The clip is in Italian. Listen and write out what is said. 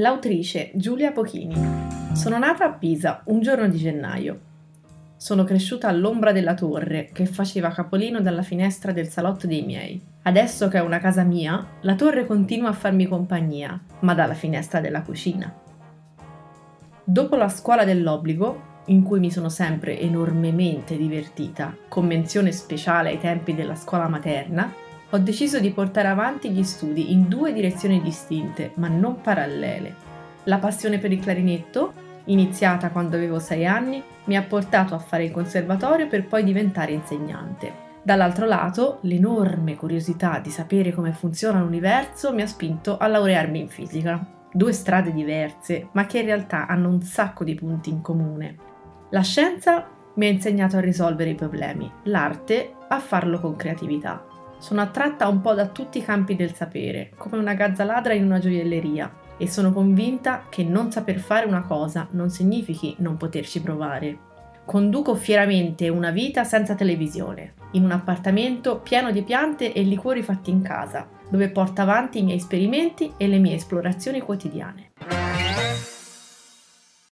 L'autrice Giulia Pochini. Sono nata a Pisa un giorno di gennaio. Sono cresciuta all'ombra della torre che faceva capolino dalla finestra del salotto dei miei. Adesso che è una casa mia, la torre continua a farmi compagnia, ma dalla finestra della cucina. Dopo la scuola dell'obbligo, in cui mi sono sempre enormemente divertita, con menzione speciale ai tempi della scuola materna, ho deciso di portare avanti gli studi in due direzioni distinte, ma non parallele. La passione per il clarinetto, iniziata quando avevo sei anni, mi ha portato a fare il conservatorio per poi diventare insegnante. Dall'altro lato, l'enorme curiosità di sapere come funziona l'universo mi ha spinto a laurearmi in fisica. Due strade diverse, ma che in realtà hanno un sacco di punti in comune. La scienza mi ha insegnato a risolvere i problemi, l'arte a farlo con creatività. Sono attratta un po' da tutti i campi del sapere, come una gazza ladra in una gioielleria, e sono convinta che non saper fare una cosa non significhi non poterci provare. Conduco fieramente una vita senza televisione, in un appartamento pieno di piante e liquori fatti in casa, dove porto avanti i miei esperimenti e le mie esplorazioni quotidiane.